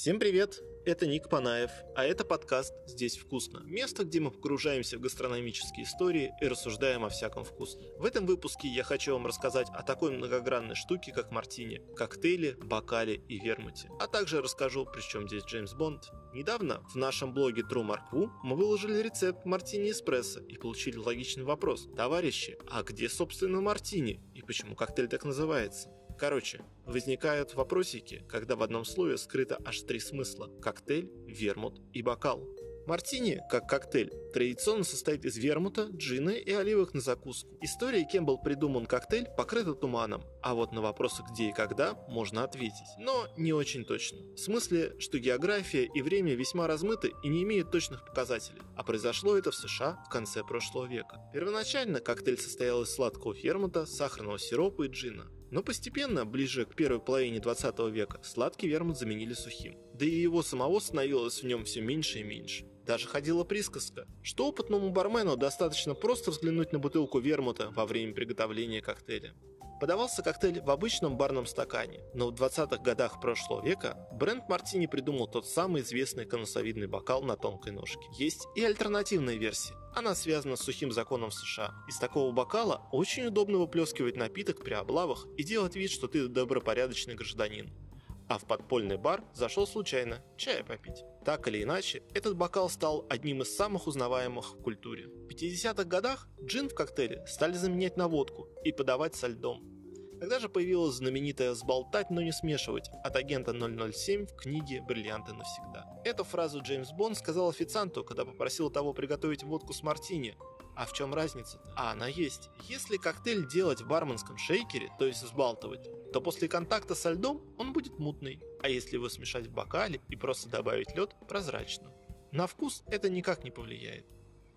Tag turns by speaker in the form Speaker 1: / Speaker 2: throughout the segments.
Speaker 1: Всем привет! Это Ник Панаев, а это подкаст «Здесь вкусно». Место, где мы погружаемся в гастрономические истории и рассуждаем о всяком вкусном. В этом выпуске я хочу вам рассказать о такой многогранной штуке, как мартини, коктейле, бокале и вермуте. А также расскажу, при чем здесь Джеймс Бонд. Недавно в нашем блоге True Mark мы выложили рецепт мартини эспрессо и получили логичный вопрос. Товарищи, а где собственно мартини и почему коктейль так называется? Короче, возникают вопросики, когда в одном слове скрыто аж три смысла – коктейль, вермут и бокал. Мартини, как коктейль, традиционно состоит из вермута, джина и оливок на закуску. История, кем был придуман коктейль, покрыта туманом, а вот на вопросы где и когда можно ответить. Но не очень точно. В смысле, что география и время весьма размыты и не имеют точных показателей. А произошло это в США в конце прошлого века. Первоначально коктейль состоял из сладкого фермента, сахарного сиропа и джина. Но постепенно, ближе к первой половине 20 века, сладкий вермут заменили сухим. Да и его самого становилось в нем все меньше и меньше. Даже ходила присказка, что опытному бармену достаточно просто взглянуть на бутылку вермута во время приготовления коктейля. Подавался коктейль в обычном барном стакане, но в 20-х годах прошлого века бренд Мартини придумал тот самый известный конусовидный бокал на тонкой ножке. Есть и альтернативная версия. Она связана с сухим законом США. Из такого бокала очень удобно выплескивать напиток при облавах и делать вид, что ты добропорядочный гражданин а в подпольный бар зашел случайно чая попить. Так или иначе, этот бокал стал одним из самых узнаваемых в культуре. В 50-х годах джин в коктейле стали заменять на водку и подавать со льдом. Тогда же появилась знаменитая «сболтать, но не смешивать» от агента 007 в книге «Бриллианты навсегда». Эту фразу Джеймс Бонд сказал официанту, когда попросил того приготовить водку с мартини, а в чем разница-то? А она есть. Если коктейль делать в барменском шейкере, то есть взбалтывать, то после контакта со льдом он будет мутный. А если его смешать в бокале и просто добавить лед, прозрачно. На вкус это никак не повлияет.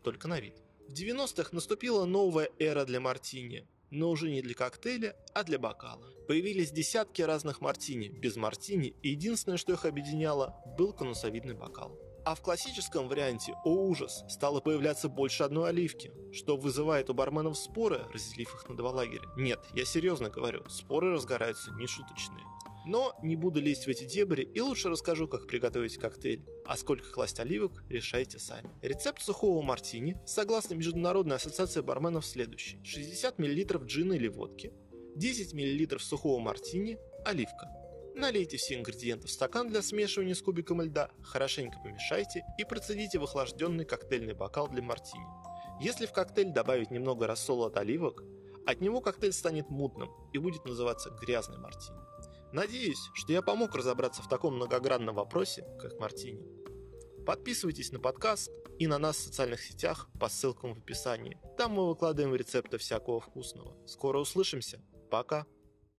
Speaker 1: Только на вид. В 90-х наступила новая эра для мартини, но уже не для коктейля, а для бокала. Появились десятки разных мартини, без мартини, и единственное, что их объединяло, был конусовидный бокал. А в классическом варианте, о ужас, стало появляться больше одной оливки, что вызывает у барменов споры, разделив их на два лагеря. Нет, я серьезно говорю, споры разгораются нешуточные. Но не буду лезть в эти дебри и лучше расскажу, как приготовить коктейль. А сколько класть оливок, решайте сами. Рецепт сухого мартини, согласно Международной ассоциации барменов, следующий. 60 мл джина или водки, 10 мл сухого мартини, оливка. Налейте все ингредиенты в стакан для смешивания с кубиком льда, хорошенько помешайте и процедите в охлажденный коктейльный бокал для мартини. Если в коктейль добавить немного рассола от оливок, от него коктейль станет мутным и будет называться грязный мартини. Надеюсь, что я помог разобраться в таком многогранном вопросе, как мартини. Подписывайтесь на подкаст и на нас в социальных сетях по ссылкам в описании. Там мы выкладываем рецепты всякого вкусного. Скоро услышимся. Пока.